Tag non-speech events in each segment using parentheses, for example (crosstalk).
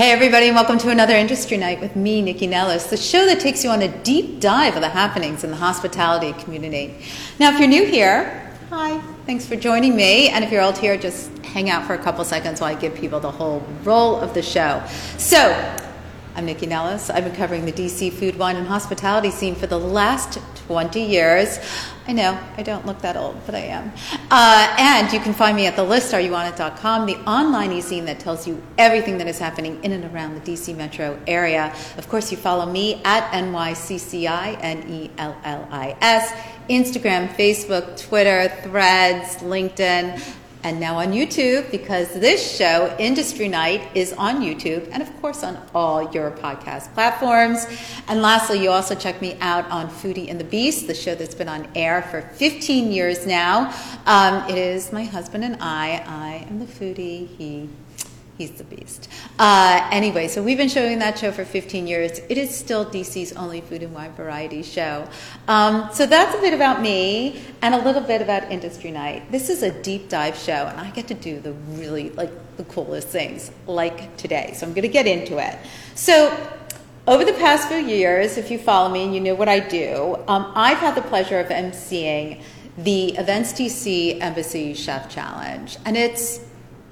Hey, everybody, and welcome to another Industry Night with me, Nycci Nellis, the show that takes you on a deep dive of the happenings in the hospitality community. Now, if you're new here, hi, thanks for joining me. And if you're old here, just hang out for a couple seconds while I give people the whole role of the show. So, I'm Nycci Nellis. I've been covering the DC food, wine, and hospitality scene for the last 20 years. I know, I don't look that old, but I am. Uh, and you can find me at thelistareyouonit.com, the online e-zine that tells you everything that is happening in and around the DC metro area. Of course, you follow me at NYCCI, N-E-L-L-I-S, Instagram, Facebook, Twitter, Threads, LinkedIn and now on YouTube because this show, Industry Night, is on YouTube and, of course, on all your podcast platforms. And lastly, you also check me out on Foodie and the Beast, the show that's been on air for 15 years now. Um, it is my husband and I. I am the foodie, he He's the beast. Uh, anyway, so we've been showing that show for 15 years. It is still DC's only food and wine variety show. Um, so that's a bit about me and a little bit about Industry Night. This is a deep dive show, and I get to do the really like the coolest things, like today. So I'm going to get into it. So over the past few years, if you follow me and you know what I do, um, I've had the pleasure of emceeing the Events DC Embassy Chef Challenge, and it's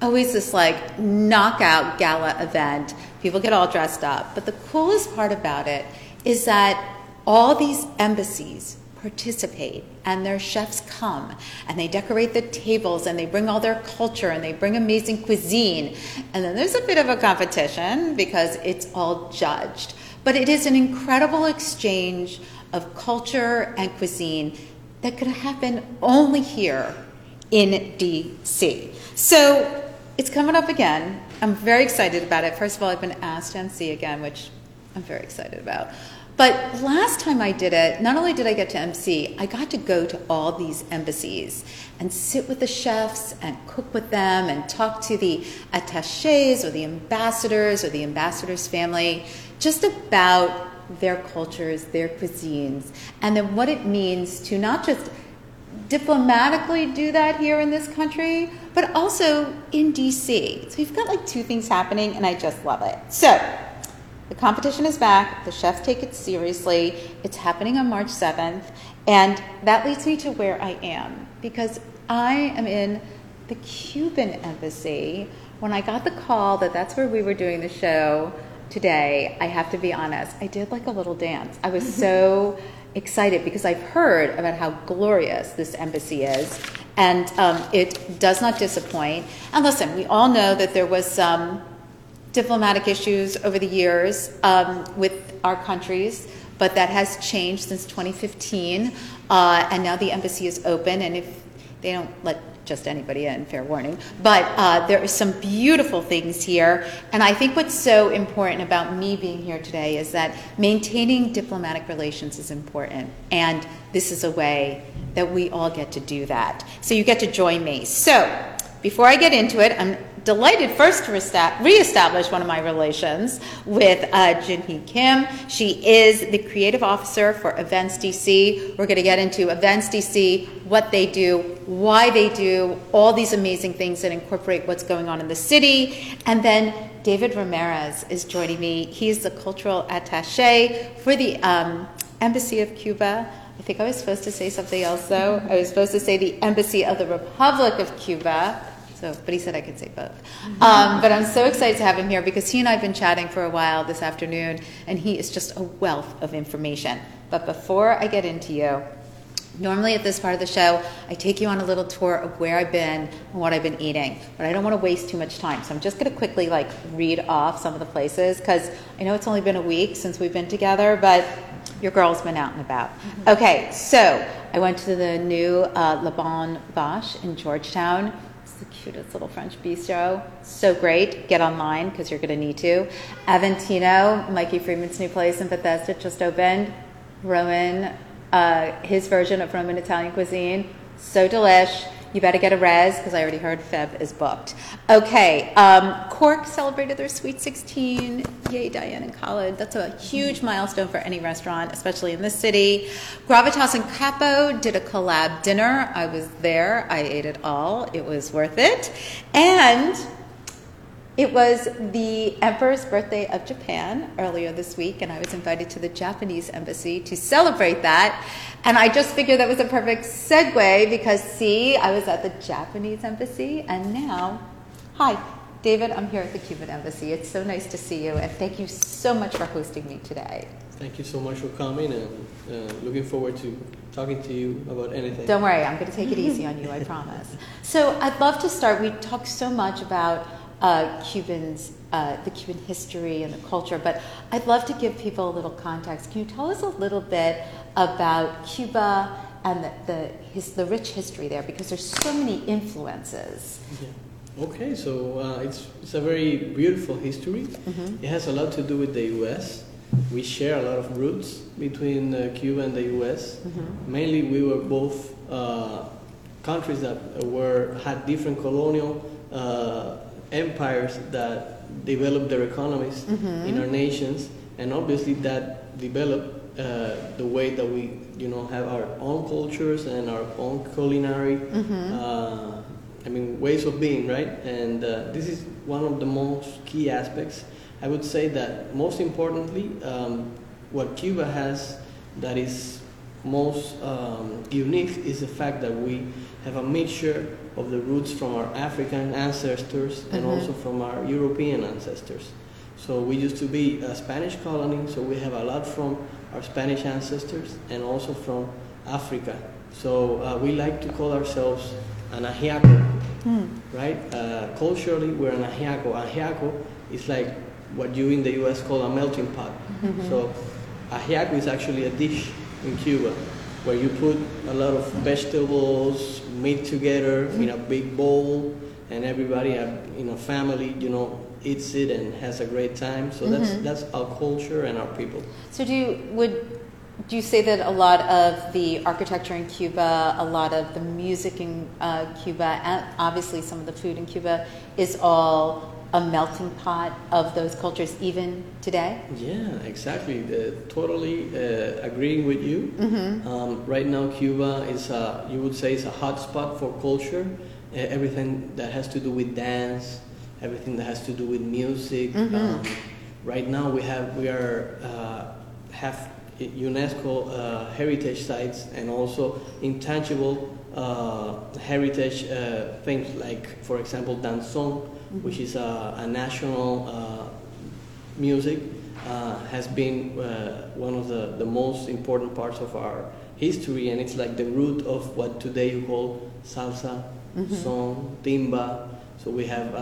always this like knockout gala event. People get all dressed up. But the coolest part about it is that all these embassies participate and their chefs come and they decorate the tables and they bring all their culture and they bring amazing cuisine. And then there's a bit of a competition because it's all judged. But it is an incredible exchange of culture and cuisine that could happen only here in DC. So it's coming up again. I'm very excited about it. First of all, I've been asked to MC again, which I'm very excited about. But last time I did it, not only did I get to MC, I got to go to all these embassies and sit with the chefs and cook with them and talk to the attaches or the ambassadors or the ambassadors' family just about their cultures, their cuisines, and then what it means to not just diplomatically do that here in this country, but also in DC. So we've got like two things happening, and I just love it. So the competition is back. The chefs take it seriously. It's happening on March 7th, and that leads me to where I am because I am in the Cuban embassy. When I got the call that that's where we were doing the show today, I have to be honest, I did like a little dance. I was mm-hmm. so excited because I've heard about how glorious this embassy is, and um, it does not disappoint. And listen, we all know that there was some diplomatic issues over the years um, with our countries, but that has changed since 2015, uh, and now the embassy is open. And if they don't let just anybody in, fair warning. But uh, there are some beautiful things here. And I think what's so important about me being here today is that maintaining diplomatic relations is important. And this is a way that we all get to do that. So you get to join me. So before I get into it, I'm delighted first to reestablish one of my relations with uh, Jinhee Kim. She is the creative officer for Events DC. We're going to get into Events DC, what they do, why they do all these amazing things that incorporate what's going on in the city. And then David Ramirez is joining me. He's the cultural attache for the um, Embassy of Cuba. I think I was supposed to say something else though. I was supposed to say the Embassy of the Republic of Cuba. So, but he said I could say both. Um, but I'm so excited to have him here because he and I have been chatting for a while this afternoon, and he is just a wealth of information. But before I get into you, normally at this part of the show, I take you on a little tour of where I've been and what I've been eating. But I don't want to waste too much time, so I'm just going to quickly like read off some of the places because I know it's only been a week since we've been together, but your girl's been out and about. Mm-hmm. Okay, so I went to the new uh, Le Bon Vache in Georgetown the cutest little French bistro. So great. Get online because you're going to need to. Aventino, Mikey Friedman's new place in Bethesda, just opened. Roman, uh, his version of Roman Italian cuisine. So delish. You better get a res because I already heard Feb is booked. Okay, um, Cork celebrated their Sweet 16. Yay, Diane and Khalid. That's a huge milestone for any restaurant, especially in this city. Gravitas and Capo did a collab dinner. I was there. I ate it all. It was worth it. And It was the Emperor's birthday of Japan earlier this week, and I was invited to the Japanese embassy to celebrate that. And I just figured that was a perfect segue because, see, I was at the Japanese embassy, and now, hi, David, I'm here at the Cuban embassy. It's so nice to see you, and thank you so much for hosting me today. Thank you so much for coming, and uh, looking forward to talking to you about anything. Don't worry, I'm going to take it easy on you, I promise. So I'd love to start. We talked so much about uh, Cubans, uh, the Cuban history and the culture, but I'd love to give people a little context. Can you tell us a little bit about Cuba and the, the, his, the rich history there? Because there's so many influences. Yeah. Okay, so uh, it's, it's a very beautiful history. Mm-hmm. It has a lot to do with the U.S. We share a lot of roots between uh, Cuba and the U.S. Mm-hmm. Mainly, we were both uh, countries that were had different colonial uh, empires that developed their economies mm-hmm. in our nations, and obviously that developed uh, the way that we, you know, have our own cultures and our own culinary, mm-hmm. uh, I mean, ways of being, right? And uh, this is one of the most key aspects. I would say that most importantly, um, what Cuba has that is most um, unique is the fact that we have a mixture of the roots from our African ancestors and mm-hmm. also from our European ancestors. So we used to be a Spanish colony, so we have a lot from our Spanish ancestors and also from Africa. So uh, we like to call ourselves an ajiaco, mm. right? Uh, culturally, we're an ajiaco. Ajiaco is like what you in the U.S. call a melting pot. Mm-hmm. So ajiaco is actually a dish in Cuba where you put a lot of vegetables, meat together mm-hmm. in a big bowl, and everybody in a family, you know, eats it and has a great time. So mm-hmm. that's that's our culture and our people. So do you would do you say that a lot of the architecture in Cuba, a lot of the music in uh, Cuba, and obviously some of the food in Cuba is all a melting pot of those cultures even today? Yeah, exactly. Uh, totally uh, agreeing with you. Mm-hmm. Um, right now, Cuba is a, you would say, is a hot spot for culture. Uh, everything that has to do with dance, everything that has to do with music. Mm-hmm. Um, right now, we have we are uh, have UNESCO uh, heritage sites and also intangible uh, heritage things like, for example, danzón mm-hmm. which is a, a national uh, music, uh, has been uh, one of the, the most important parts of our history, and it's like the root of what today you call salsa, mm-hmm. son, timba. So we have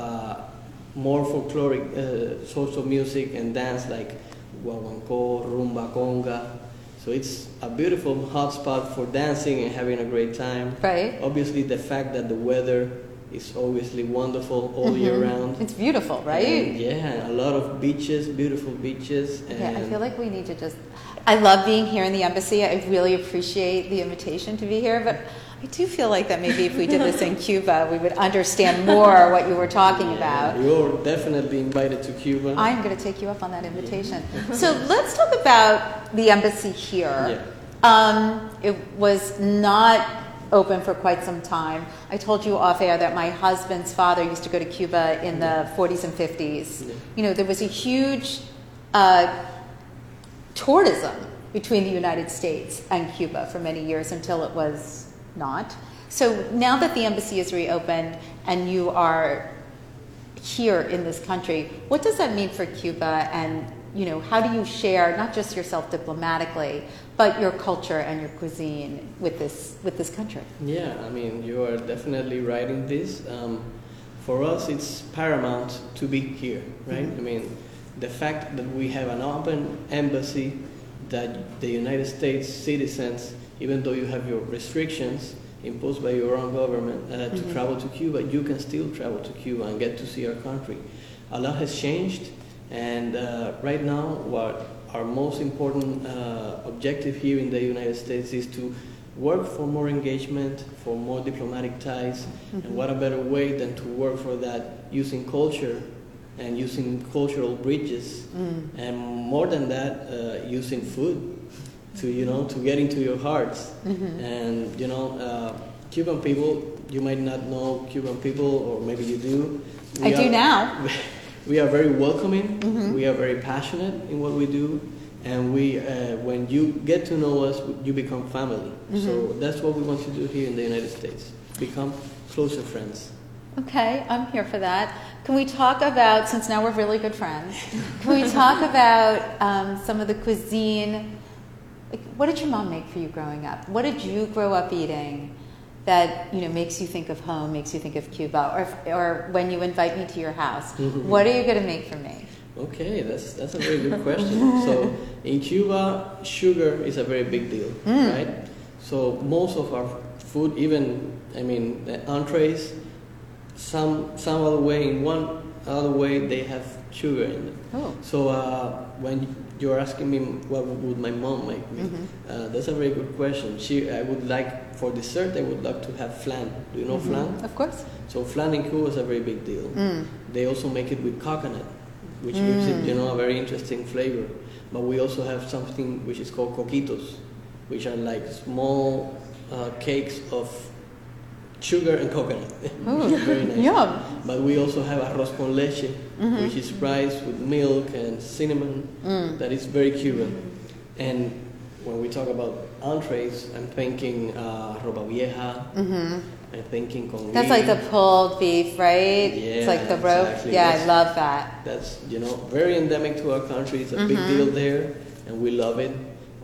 more folkloric uh, sorts of music and dance like guaguancó, rumba, conga. So it's a beautiful hotspot for dancing and having a great time. Right. Obviously, the fact that the weather is obviously wonderful all mm-hmm. year round. It's beautiful, right? And yeah, a lot of beaches, beautiful beaches. yeah, I feel like we need to just. I love being here in the embassy. I really appreciate the invitation to be here, but I do feel like that maybe if we did this in (laughs) Cuba, we would understand more what you were talking yeah, about. You're definitely invited to Cuba. I'm going to take you up on that invitation. (laughs) so let's talk about the embassy here. Yeah. Um, it was not open for quite some time. I told you off air that my husband's father used to go to Cuba in the 40s and 50s. You know, there was a huge uh, tourism between the United States and Cuba for many years until it was not. So now that the embassy is reopened and you are here in this country, what does that mean for Cuba and you know, how do you share not just yourself diplomatically, but your culture and your cuisine with this with this country? Yeah, I mean, you are definitely right in this. Um, for us, it's paramount to be here, right? Mm-hmm. I mean, the fact that we have an open embassy, that the United States citizens, even though you have your restrictions imposed by your own government uh, to mm-hmm. travel to Cuba, you can still travel to Cuba and get to see our country. A lot has changed and uh, right now, what our most important uh, objective here in the United States is to work for more engagement, for more diplomatic ties, mm-hmm. and what a better way than to work for that using culture and using cultural bridges, mm. and more than that, uh, using food to you know to get into your hearts. Mm-hmm. And you know, uh, Cuban people, you might not know Cuban people, or maybe you do. We I are, do now. (laughs) we are very welcoming. We are very passionate in what we do, and we uh, when you get to know us, you become family. So that's what we want to do here in the United States: become closer friends. Okay, I'm here for that. Can we talk about, since now we're really good friends, can we talk (laughs) about um, some of the cuisine? What did your mom make for you growing up? What did you grow up eating that you know makes you think of home, makes you think of Cuba, or or when you invite me to your house, what are you going to make for me? Okay, that's that's a very good question. so in Cuba, sugar is a very big deal, right? So most of our food, even I mean the entrees, some some other way in one other way they have sugar in it. Oh. So uh, when you're asking me what would my mom make me, uh, that's a very good question. She, I would like for dessert, I would like to have flan. Do you know flan? Of course. So flan in Cuba is a very big deal. They also make it with coconut, which gives it, you know, a very interesting flavor. But we also have something which is called coquitos, which are like small uh, cakes of sugar and coconut. (laughs) very nice. Yum. But we also have arroz con leche, which is rice with milk and cinnamon. That is very Cuban. And when we talk about entrees, I'm thinking uh, ropa vieja. I'm thinking con That's like the pulled beef, right? Yeah, it's like the rope. exactly. Yeah, I love that. That's you know very endemic to our country. It's a big deal there, and we love it.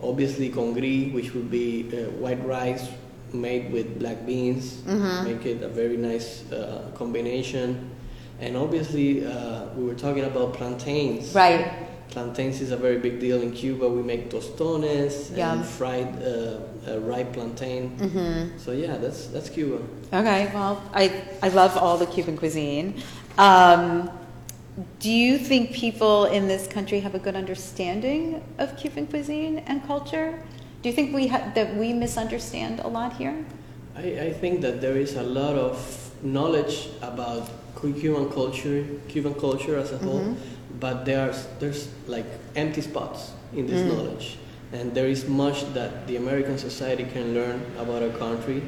Obviously, congri, which would be uh, white rice made with black beans, make it a very nice uh, combination. And obviously, uh, we were talking about plantains. Right. Plantains is a very big deal in Cuba. We make tostones Yum. and fried uh, ripe plantain. So yeah, that's that's Cuba. Okay, well, I, I love all the Cuban cuisine. Um, do you think people in this country have a good understanding of Cuban cuisine and culture? Do you think we ha- that we misunderstand a lot here? I, I think that there is a lot of knowledge about Cuban culture, Cuban culture as a whole, but there's there's like empty spots in this knowledge, and there is much that the American society can learn about our country,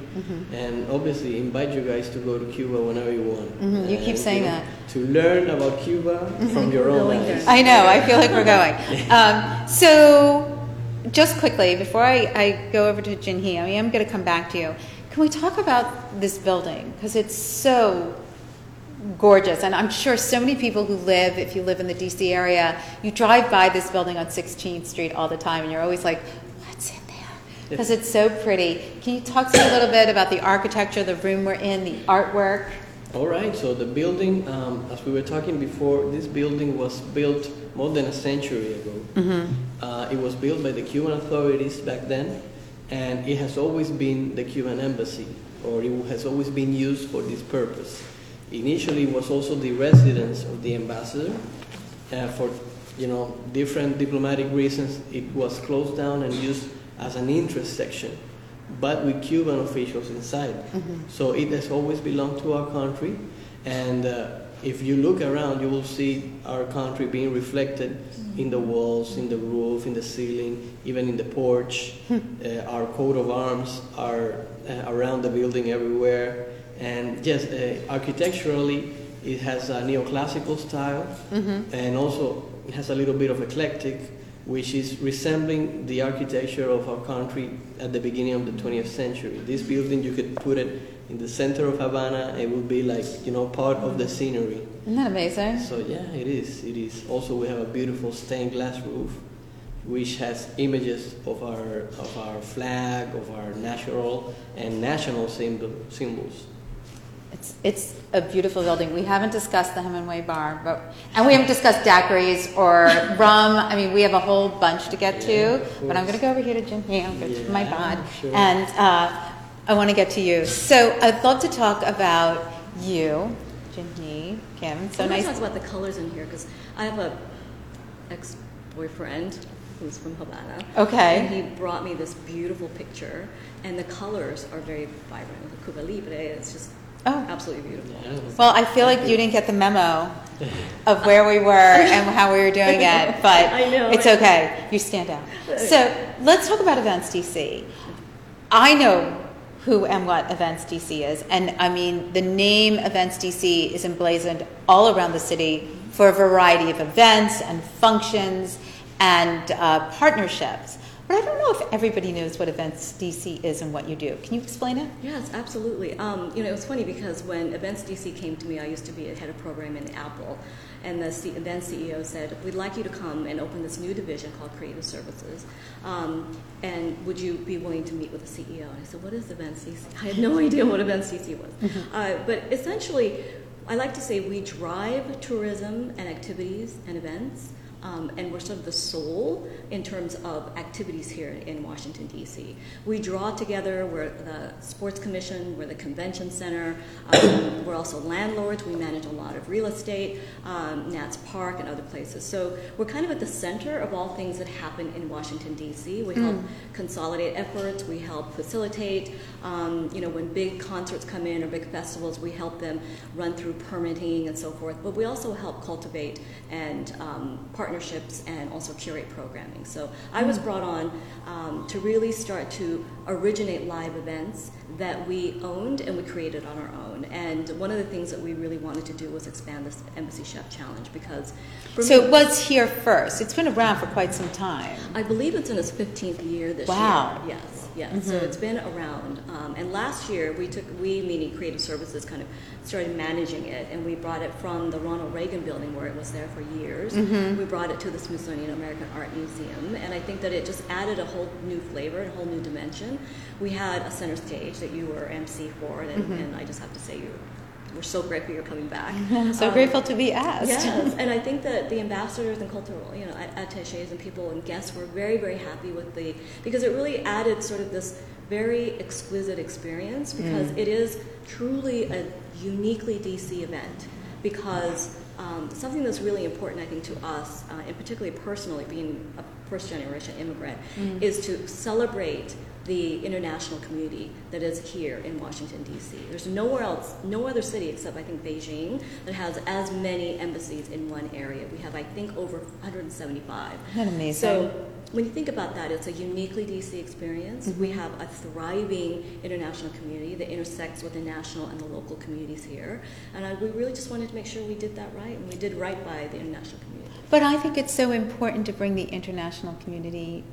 and obviously invite you guys to go to Cuba whenever you want. Mhm, you keep And, saying know, that. to learn about Cuba from your own eyes. I know, I feel like we're going. (laughs) Um, so, just quickly, before I, I go over to Jinhee, I am going to come back to you. Can we talk about this building? Because it's so gorgeous. And I'm sure so many people who live, if you live in the DC area, you drive by this building on 16th Street all the time and you're always like, what's in there? Because it's so pretty. Can you talk to me a little bit about the architecture, the room we're in, the artwork? All right, so the building, um, as we were talking before, this building was built more than a century ago. Uh, it was built by the Cuban authorities back then, and it has always been the Cuban embassy, or it has always been used for this purpose. Initially, was also the residence of the ambassador. Uh, for you know different diplomatic reasons, it was closed down and used as an interest section but with Cuban officials inside. So it has always belonged to our country, and uh, if you look around, you will see our country being reflected in the walls, in the roof, in the ceiling, even in the porch. uh, our coat of arms are uh, around the building everywhere, and yes, uh, architecturally. It has a neoclassical style, and also it has a little bit of eclectic, which is resembling the architecture of our country at the beginning of the 20th century. This building, you could put it in the center of Havana, it would be like, you know, part of the scenery. Isn't that amazing? So yeah, it is, it is. Also, we have a beautiful stained glass roof, which has images of our, of our flag, of our natural and national symbol, symbols. It's, it's a beautiful building. We haven't discussed the Hemingway Bar, but and we haven't discussed daiquiris or (laughs) rum. I mean, we have a whole bunch to get Yeah, to. But I'm going to go over here to Jinhee. I'm going to my Yeah, bod, sure. and uh, I want to get to you. So I'd love to talk about you, Jinhee, Kim. So I want nice. to talk about the colors in here because I have a ex-boyfriend who's from Havana. Okay. And he brought me this beautiful picture, and the colors are very vibrant the Cuba Libre. It's just Oh. absolutely beautiful. Well, I feel like you didn't get the memo of where we were and how we were doing it, (laughs) but I know. it's okay. You stand out. So let's talk about Events DC. I know who and what Events DC is, and I mean the name Events DC is emblazoned all around the city for a variety of events and functions and uh, partnerships. But I don't know if everybody knows what Events DC is and what you do. Can you explain it? Yes, absolutely. Um, you know, it was funny because when Events DC came to me, I used to be a head of program in Apple, and the C- then CEO said, "We'd like you to come and open this new division called Creative Services, um, and would you be willing to meet with the CEO?" And I said, "What is Events DC?" (laughs) I had no idea what Events DC was, uh, but essentially, I like to say we drive tourism and activities and events. Um, and we're sort of the soul in terms of activities here in Washington, D.C. We draw together, we're the Sports Commission, we're the Convention Center, um, we're also landlords, we manage a lot of real estate, um, Nats Park, and other places. So we're kind of at the center of all things that happen in Washington, D.C. We help consolidate efforts, we help facilitate. Um, you know, when big concerts come in or big festivals, we help them run through permitting and so forth. But we also help cultivate and um, partnerships and also curate programming. So I was brought on um, to really start to originate live events that we owned and we created on our own. And one of the things that we really wanted to do was expand this Embassy Chef Challenge because So me- it was here first. It's been around for quite some time. I believe it's in its 15th year this Wow. year. Yes, yes. So mm-hmm. it's been around. Um, and last year, we took, we, meaning Creative Services, kind of started managing it. And we brought it from the Ronald Reagan building, where it was there for years. Mm-hmm. We brought it to the Smithsonian American Art Museum. And I think that it just added a whole new flavor, a whole new dimension. We had a center stage that you were MC for. And, mm-hmm. and I just have to say, you we're so grateful you're coming back. (laughs) So Um, grateful to be asked. Yes, (laughs) and I think that the ambassadors and cultural, you know, attaches and people and guests were very, very happy with the because it really added sort of this very exquisite experience because it is truly a uniquely DC event because um, something that's really important, I think, to us, uh, and particularly personally, being a first generation immigrant, is to celebrate the international community that is here in Washington D.C. There's nowhere else, no other city except I think Beijing that has as many embassies in one area. We have I think over 175. Isn't that amazing? So when you think about that, it's a uniquely DC experience. Mm-hmm. We have a thriving international community that intersects with the national and the local communities here, and I, we really just wanted to make sure we did that right, and we did right by the international community. But I think it's so important to bring the international community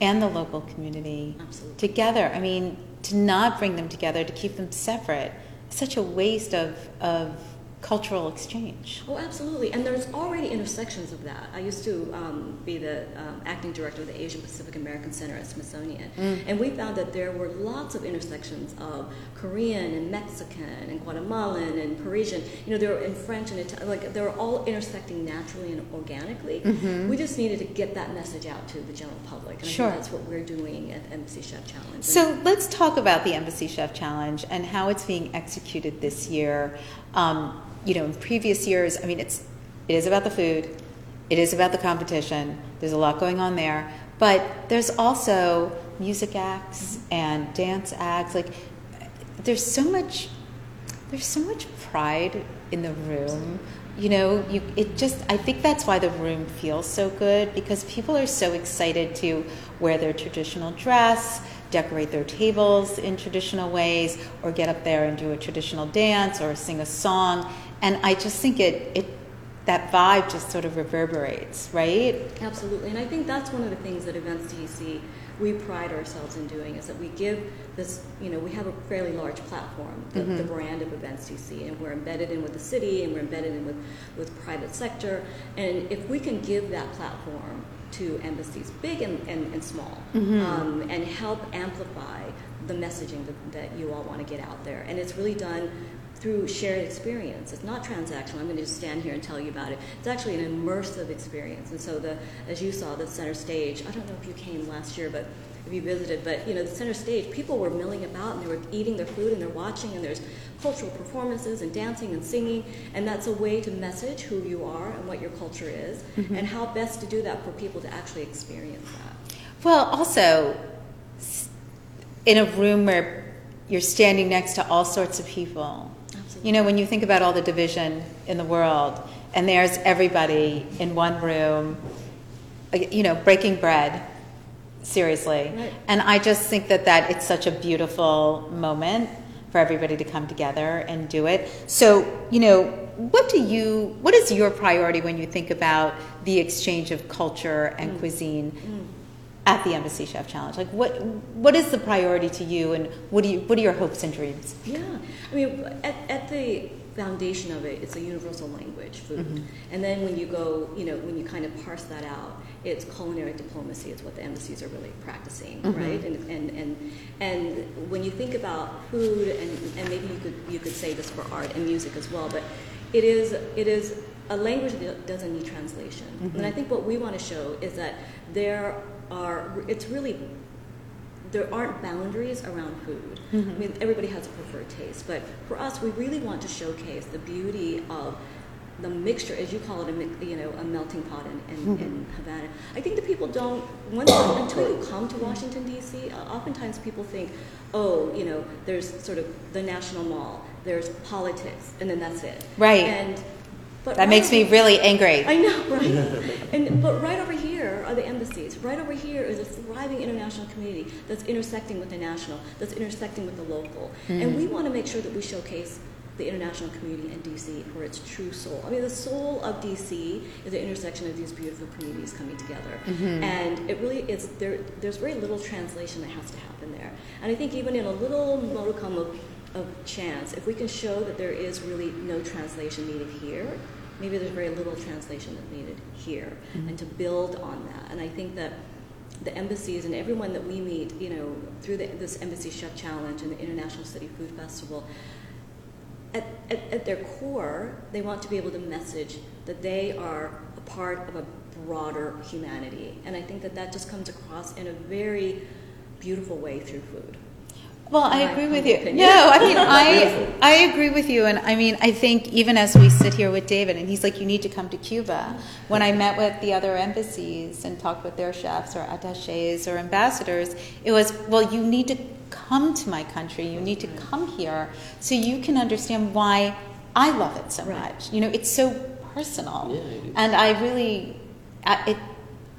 and the local community Absolutely. together. I mean, to not bring them together, to keep them separate, such a waste of, of cultural exchange. Oh, absolutely. And there's already intersections of that. I used to um, be the um, acting director of the Asian Pacific American Center at Smithsonian. And we found that there were lots of intersections of Korean and Mexican and Guatemalan and Parisian. You know, they were in French and Italian. Like, they were all intersecting naturally and organically. We just needed to get that message out to the general public. And I Sure. think that's what we're doing at Embassy Chef Challenge. So let's talk about the Embassy Chef Challenge and how it's being executed this year. Um, you know, in previous years, I mean, it's it is about the food, it is about the competition. There's a lot going on there, but there's also music acts and dance acts. Like, there's so much there's so much pride in the room you know you it just i think that's why the room feels so good because people are so excited to wear their traditional dress decorate their tables in traditional ways or get up there and do a traditional dance or sing a song and i just think it it that vibe just sort of reverberates right? Absolutely, and I think that's one of the things that Events DC we pride ourselves in doing is that we give this, you know, we have a fairly large platform, the, the brand of Events DC, and we're embedded in with the city and we're embedded in with, with private sector, and if we can give that platform to embassies, big and, and, and small, um, and help amplify the messaging that, that you all want to get out there, and it's really done through shared experience. It's not transactional. I'm going to just stand here and tell you about it. It's actually an immersive experience. And so, the as you saw, the center stage. I don't know if you came last year, but if you visited, but you know, the center stage, people were milling about and they were eating their food and they're watching, and there's cultural performances and dancing and singing, and that's a way to message who you are and what your culture is, mm-hmm. and how best to do that for people to actually experience that. Well, also, in a room where you're standing next to all sorts of people. Absolutely. You know, when you think about all the division in the world, and there's everybody in one room, uh, you know, breaking bread, seriously. Right. And I just think that that it's such a beautiful moment for everybody to come together and do it. So, you know, what do you, what is your priority when you think about the exchange of culture and Mm. cuisine at the Embassy Chef Challenge? Like, what, what is the priority to you, and what do you, what are your hopes and dreams? Yeah, I mean, at, at the foundation of it, it's a universal language, food. Mm-hmm. And then when you go, you know, when you kind of parse that out, it's culinary diplomacy. It's what the embassies are really practicing, Mhm. right? And, and and and when you think about food, and, and maybe you could you could say this for art and music as well, but it is it is a language that doesn't need translation. And I think what we want to show is that there are. It's really there aren't boundaries around food. I mean, everybody has a preferred taste, but for us, we really want to showcase the beauty of the mixture, as you call it, a mi- you know, a melting pot in, in, in Havana. I think that people don't once (coughs) until you come to Washington D.C. Uh, oftentimes people think, oh, you know, there's sort of the National Mall, there's politics, and then that's it. Right. And but That makes me really angry. I know, right? and but right over are the embassies. Right over here is a thriving international community that's intersecting with the national, that's intersecting with the local. And we hmm. want to make sure that we showcase the international community in DC for its true soul. I mean, the soul of DC is the intersection of these beautiful communities coming together. Mm-hmm. And it really is there. There's very little translation that has to happen there. And I think even in a little modicum of of chance, if we can show that there is really no translation needed here, maybe there's very little translation that's needed here, and to build on that. And I think that the embassies and everyone that we meet, you know, through the, this Embassy Chef Challenge and the International City Food Festival, at, at, at their core, they want to be able to message that they are a part of a broader humanity. And I think that that just comes across in a very beautiful way through food. Well, I agree with humble you. No, I mean, I I agree with you, and I mean, I think even as we sit here with David, and he's like, "You need to come to Cuba." When I met with the other embassies and talked with their chefs or attachés or ambassadors, it was, "Well, you need to come to my country. You need to come here so you can understand why I love it so Right. much. You know, it's so personal, Yeah, and I really, I, it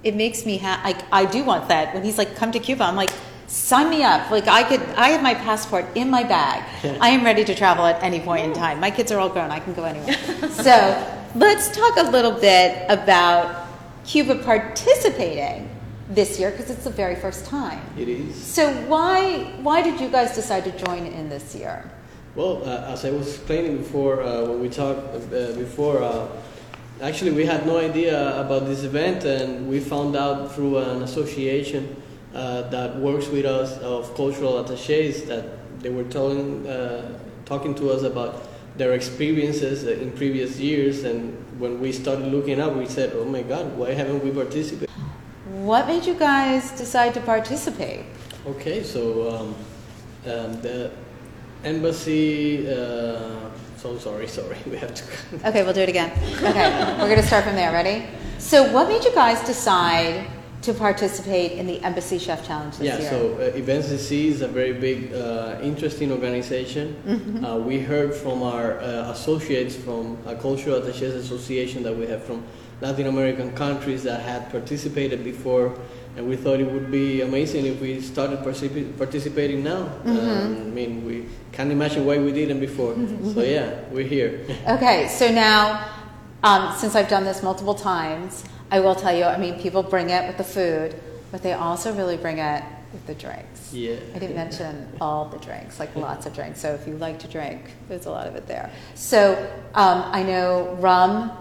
it makes me ha- I, I do want that when he's like come to cuba i'm like sign me up. Like i could i have my passport in my bag. (laughs) I am ready to travel at any point in time. My kids are all grown. I can go anywhere. (laughs) So let's talk a little bit about cuba participating this year because it's the very first time. It is. so why why did you guys decide to join in this year? Well, uh, as I was explaining before, uh, when we talked uh, before, uh, actually we had no idea about this event, and we found out through an association uh, that works with us of cultural attachés that they were telling, uh, talking to us about their experiences in previous years, and when we started looking up, we said, "Oh my God, why haven't we participated?" what made you guys decide to participate Okay, so um, um, the embassy. Uh, so sorry, (laughs) sorry, we have to. Okay, we'll do it again. Okay, we're going to start from there. Ready? So, what made you guys decide to participate in the Embassy Chef Challenge this yeah, year? so uh, Events DC is a very big, uh, interesting organization. Mm-hmm. Uh, we heard from our uh, associates from a Cultural Attaches Association that we have from Latin American countries that had participated before, and we thought it would be amazing if we started participa- participating now. Mm-hmm. Um, I mean, we can't imagine why we didn't before. So yeah, we're here. (laughs) Okay, so now, um, since I've done this multiple times, I will tell you. I mean, people bring it with the food, but they also really bring it with the drinks. Yeah. I didn't mention all the drinks, like lots of drinks. So if you like to drink, there's a lot of it there. So um, I know rum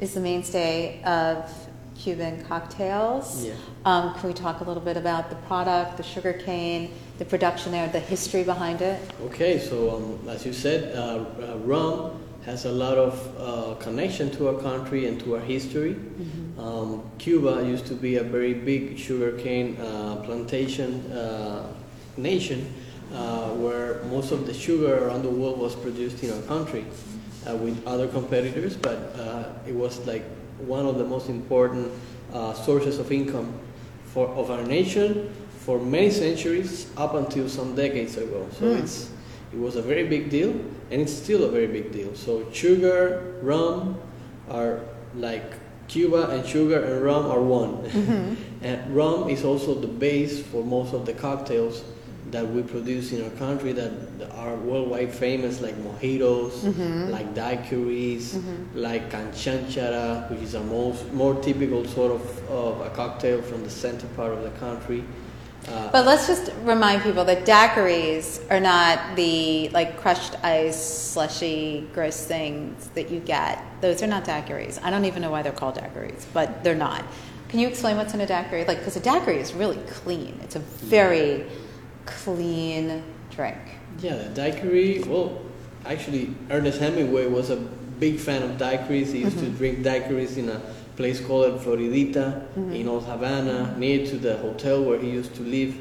is the mainstay of Cuban cocktails. Yeah. Um, can we talk a little bit about the product, the sugar cane, the production there, the history behind it? Okay, so um, as you said, uh, uh, rum has a lot of uh, connection to our country and to our history. Um, Cuba used to be a very big sugarcane uh, plantation uh, nation uh, where most of the sugar around the world was produced in our country uh, with other competitors, but uh, it was like one of the most important uh, sources of income for, of our nation for many centuries up until some decades ago. So Mm. it's, it was a very big deal, and it's still a very big deal. So sugar, rum are like Cuba and sugar and rum are one. (laughs) and rum is also the base for most of the cocktails that we produce in our country that are worldwide famous, like mojitos, Mm-hmm. like daiquiris, like canchanchara, which is a most more typical sort of, of a cocktail from the center part of the country. Uh, But let's just remind people that daiquiris are not the like crushed ice, slushy, gross things that you get. Those are not daiquiris. I don't even know why they're called daiquiris, but they're not. Can you explain what's in a daiquiri? Like, because a daiquiri is really clean. It's a very clean drink. Yeah, the daiquiri. Well, actually, Ernest Hemingway was a big fan of daiquiris. He used to drink daiquiris in a place called Floridita in Old Havana, near to the hotel where he used to live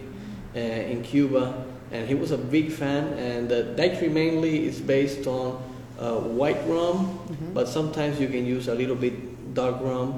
uh, in Cuba. And he was a big fan. And the daiquiri mainly is based on uh, white rum, but sometimes you can use a little bit dark rum.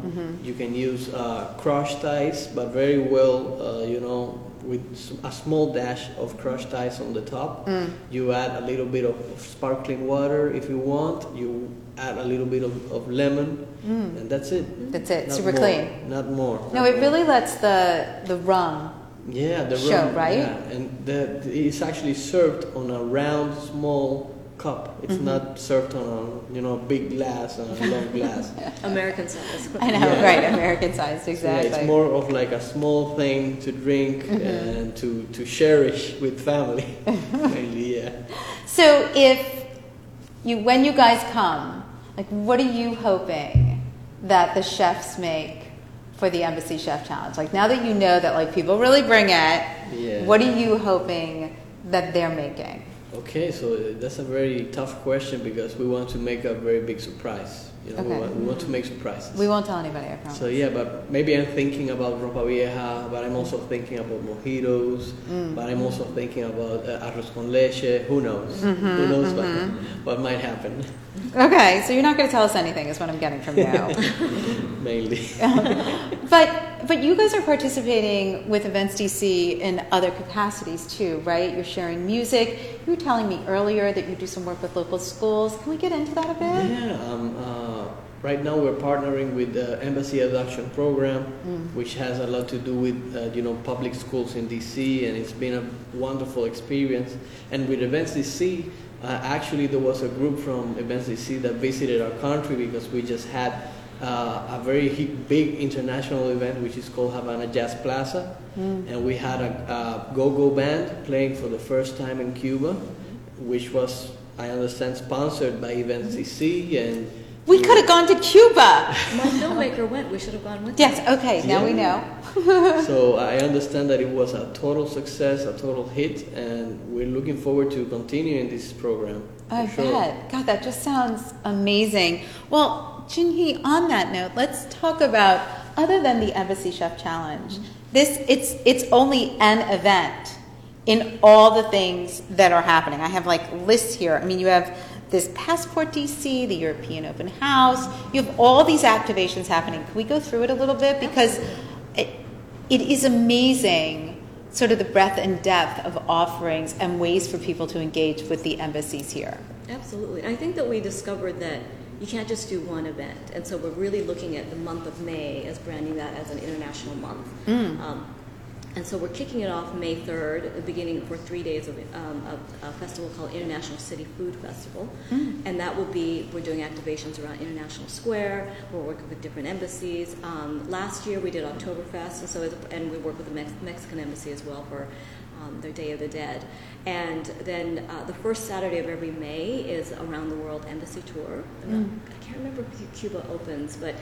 You can use uh, crushed ice, but very well, uh, you know, with a small dash of crushed ice on the top. You add a little bit of sparkling water if you want. You add a little bit of, of lemon, and that's it. That's it. Not Super more, clean. Not more. No, it really lets the the rum. Yeah, the show, rum, right? Yeah, and the, it's actually served on a round, small cup. It's Mm-hmm. not served on a you know big glass, on a long (laughs) glass. American size. I know, Yeah. right? American sized, So, yeah, exactly. it's more of like a small thing to drink Mm-hmm. and to, to cherish with family. (laughs) Mainly, yeah. So if you, when you guys come, like, what are you hoping that the chefs make for the Embassy Chef Challenge? Like, now that you know that like people really bring it, Yeah. what are you hoping that they're making? Okay, so uh, that's a very tough question because we want to make a very big surprise. You know, we, Okay. want, we want to make surprises. We won't tell anybody, I promise. So yeah, but maybe I'm thinking about ropa vieja, but I'm also thinking about mojitos, Mm. but I'm also thinking about uh, arroz con leche. Who knows? Mm-hmm, Who knows what, what might happen? (laughs) Okay, so you're not going to tell us anything, is what I'm getting from you. (laughs) Mainly. (laughs) But but you guys are participating with Events DC in other capacities too, right? You're sharing music. You were telling me earlier that you do some work with local schools. Can we get into that a bit? Yeah, um, uh, right now we're partnering with the Embassy Adoption Program, Mm. which has a lot to do with uh, you know public schools in DC, and it's been a wonderful experience. And with Events DC, uh, actually there was a group from Events DC that visited our country because we just had uh, a very big international event, which is called Havana Jazz Plaza, and we had a, a go-go band playing for the first time in Cuba, which was I understand sponsored by Events DC and We could have gone to Cuba. My filmmaker went. We should have gone with Yes. him. Okay. Now we know. (laughs) so I understand that it was a total success, a total hit, and we're looking forward to continuing this program. I for sure. bet. God, that just sounds amazing. Well, Jinhee, on that note, let's talk about other than the Embassy Chef Challenge. Mm-hmm. This it's it's only an event in all the things that are happening. I have like lists here. I mean, you have this Passport DC, the European Open House. You have all these activations happening. Can we go through it a little bit because it, it is amazing sort of the breadth and depth of offerings and ways for people to engage with the embassies here. Absolutely. I think that we discovered that you can't just do one event. And so we're really looking at the month of May as branding that as an international month. Um, and so we're kicking it off May 3rd, the beginning for three days of, um, of a festival called International City Food Festival. And that will be, we're doing activations around International Square, we're working with different embassies. Um, last year we did Oktoberfest, and, so and we work with the Mex- Mexican embassy as well for um, their Day of the Dead. And then uh, the first Saturday of every May is Around the World Embassy Tour. And I can't remember if Cuba opens, but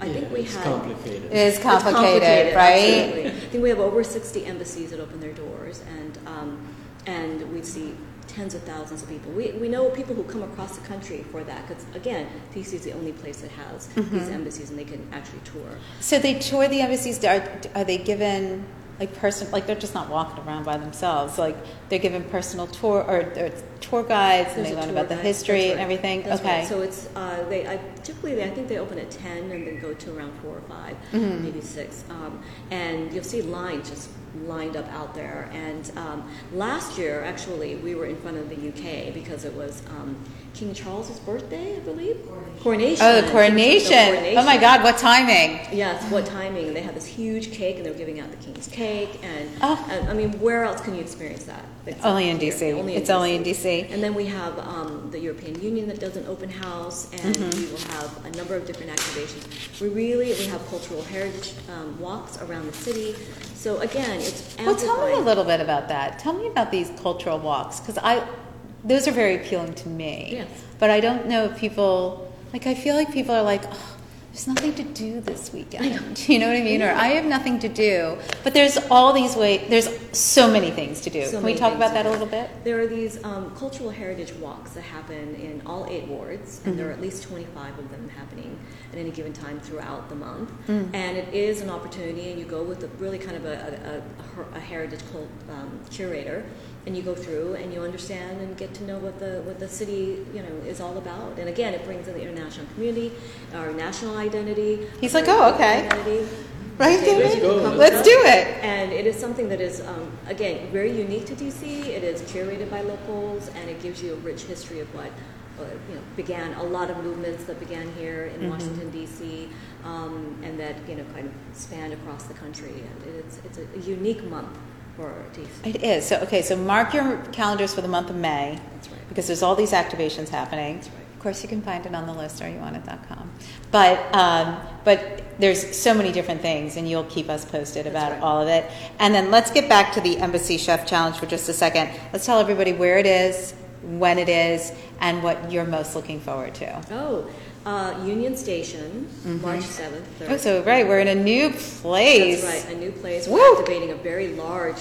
I Yeah, think we it's had. complicated. It is It's complicated, right? absolutely. I think we have over 60 embassies that open their doors, and um, and we see tens of thousands of people. We, we know people who come across the country for that because again, DC is the only place that has Mm-hmm. these embassies, and they can actually tour. So they tour the embassies. Are, are they given like person like they're just not walking around by themselves? Like they're given personal tour or, or tour guides and they learn about the history That's and everything. That's okay. right. So it's uh, they. I, typically, they, I think they open at 10 and then go to around 4 or 5, Mm-hmm. maybe 6. Um, and you'll see lines just lined up out there. And um, last year, actually, we were in front of the UK because it was um, King Charles's birthday, I believe. Coronation. Oh, the coronation. Oh my God, what timing. Yes, what timing? And They had this huge cake, and they were giving out the king's cake, and, Oh. and, I mean, where else can you experience that? It's Only in here. DC. It's only in DC. And then we have um, the European Union that does an open house, and Mm-hmm. we will have a number of different activations. We really we have cultural heritage um, walks around the city. So again, it's Well, tell me a little bit about that. Tell me about these cultural walks because I, those are very appealing to me. Yes. But I don't know if people like. I feel like people are like, oh, there's nothing to do this weekend. Do (laughs) you know what I mean? Or I have nothing to do. But there's all these ways. There's so many things to do. So Can we talk about that a little bit? There are these um, cultural heritage walks that happen in all eight wards, and there Mm-hmm. are at least 25 of them happening at any given time throughout the month. Mm. And it is an opportunity, and you go with a, really kind of a, a, a, a heritage cult, um, curator, and you go through and you understand and get to know what the what the city you know is all about. And again, it brings in the international community, our national identity. He's like, "Oh, okay." identity. Right, David? Let's. Let's do it. And it is something that is, um, again, very unique to DC. It is curated by locals, and it gives you a rich history of what uh, you know began a lot of movements that began here in Washington D.C. Um, and that you know kind of spanned across the country. And it's it's a unique month It is. So okay. So mark your calendars for the month of May. That's right. because there's all these activations happening. That's right. Of course, you can find it on the list, or com. But um, but there's so many different things, and you'll keep us posted about right. all of it. And then let's get back to the Embassy Chef Challenge for just a second. Let's tell everybody where it is, when it is, and what you're most looking forward to. Oh, uh, Union Station, March seventh. Oh, so right, we're in a new place. That's right, a new place. Woo! We're activating a very large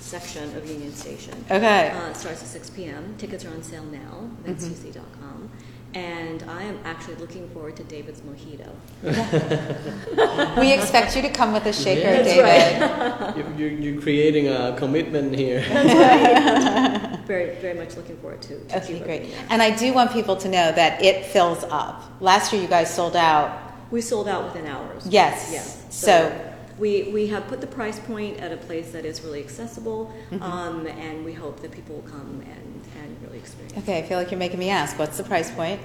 section of Union Station. Okay. Uh, it starts at 6 p.m. Tickets are on sale now, Mm-hmm. vetscc.com. And I am actually looking forward to David's mojito. (laughs) we expect you to come with a shaker, Yeah. David. (laughs) You- You're, you're creating a commitment here. (laughs) Very, very much looking forward to, to Okay, Cuba great. And I do want people to know that it fills up. Last year, you guys sold out We sold out within hours. Yes. Yes. So- we, we have put the price point at a place that is really accessible, Mm-hmm. um, and we hope that people will come and, and really experience. Okay, I feel like you're making me ask, what's the price point?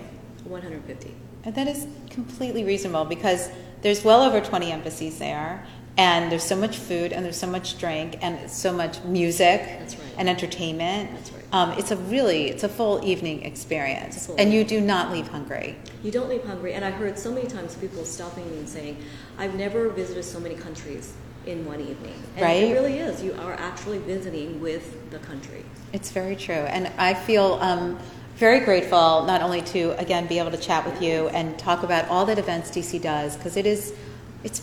150. And that is completely reasonable because there's well over 20 embassies there, and there's so much food, and there's so much drink, and so much music right. and entertainment. That's right. Um, it's a really, it's a full evening experience, and you do not leave hungry. You don't leave hungry, and I heard so many times people stopping me and saying, "I've never visited so many countries in one evening." And Right. it really is. You are actually visiting with the country. It's very true, and I feel um, very grateful not only to again be able to chat with you and talk about all that events DC does because it is, it's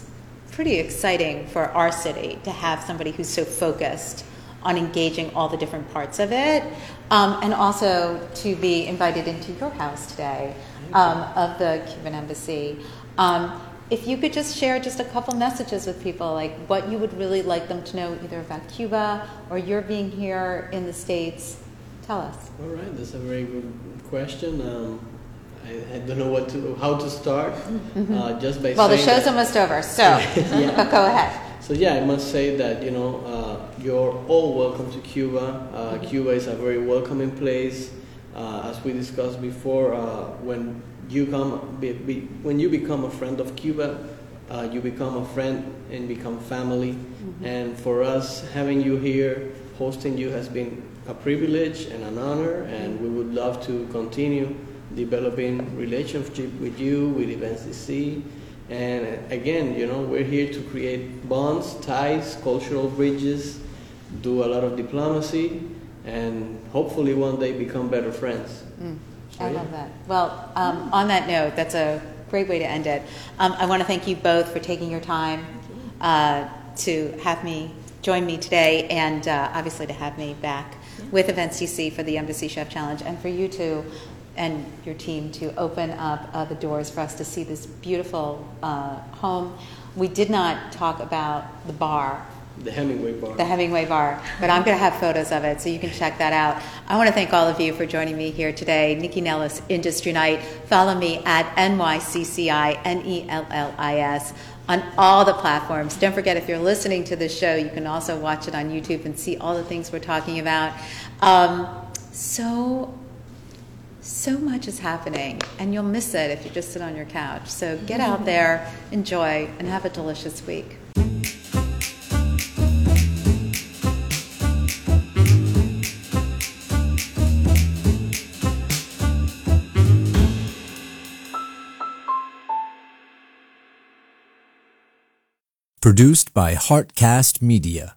pretty exciting for our city to have somebody who's so focused on engaging all the different parts of it, um, and also to be invited into your house today um, of the Cuban embassy. Um, if you could just share just a couple messages with people, like what you would really like them to know either about Cuba or your being here in the States, tell us. All right, that's a very good question. Um, I, don't know what to, how to start. Uh, just by Mm-hmm. Well, the show's that- almost over, so (laughs) Yeah. (laughs) go ahead. So yeah, I must say that you know uh, you're all welcome to Cuba. Uh, Cuba is a very welcoming place. Uh, as we discussed before, uh, when you come, be, be, when you become a friend of Cuba, uh, you become a friend and become family. And for us, having you here, hosting you has been a privilege and an honor. And we would love to continue developing relationship with you, with Events DC. And again, you know, we're here to create bonds, ties, cultural bridges, do a lot of diplomacy, and hopefully one day become better friends. Mm, So, I yeah. love that. Well, um, on that note, that's a great way to end it. Um, I want to thank you both for taking your time uh, to have me join me today, and uh, obviously to have me back with Events DC for the Embassy Chef Challenge, and for you two and your team to open up uh, the doors for us to see this beautiful uh, home. We did not talk about the bar the Hemingway bar. the Hemingway Bar, but I'm going to have photos of it, so you can check that out. I want to thank all of you for joining me here today. Nycci Nellis, Industry Night. Follow me at NYCCI, N-E-L-L-I-S, on all the platforms. Don't forget, if you're listening to this show, you can also watch it on YouTube and see all the things we're talking about. Um, so, so much is happening, and you'll miss it if you just sit on your couch. So get out mm-hmm. there, enjoy, and have a delicious week. Produced by Heartcast Media.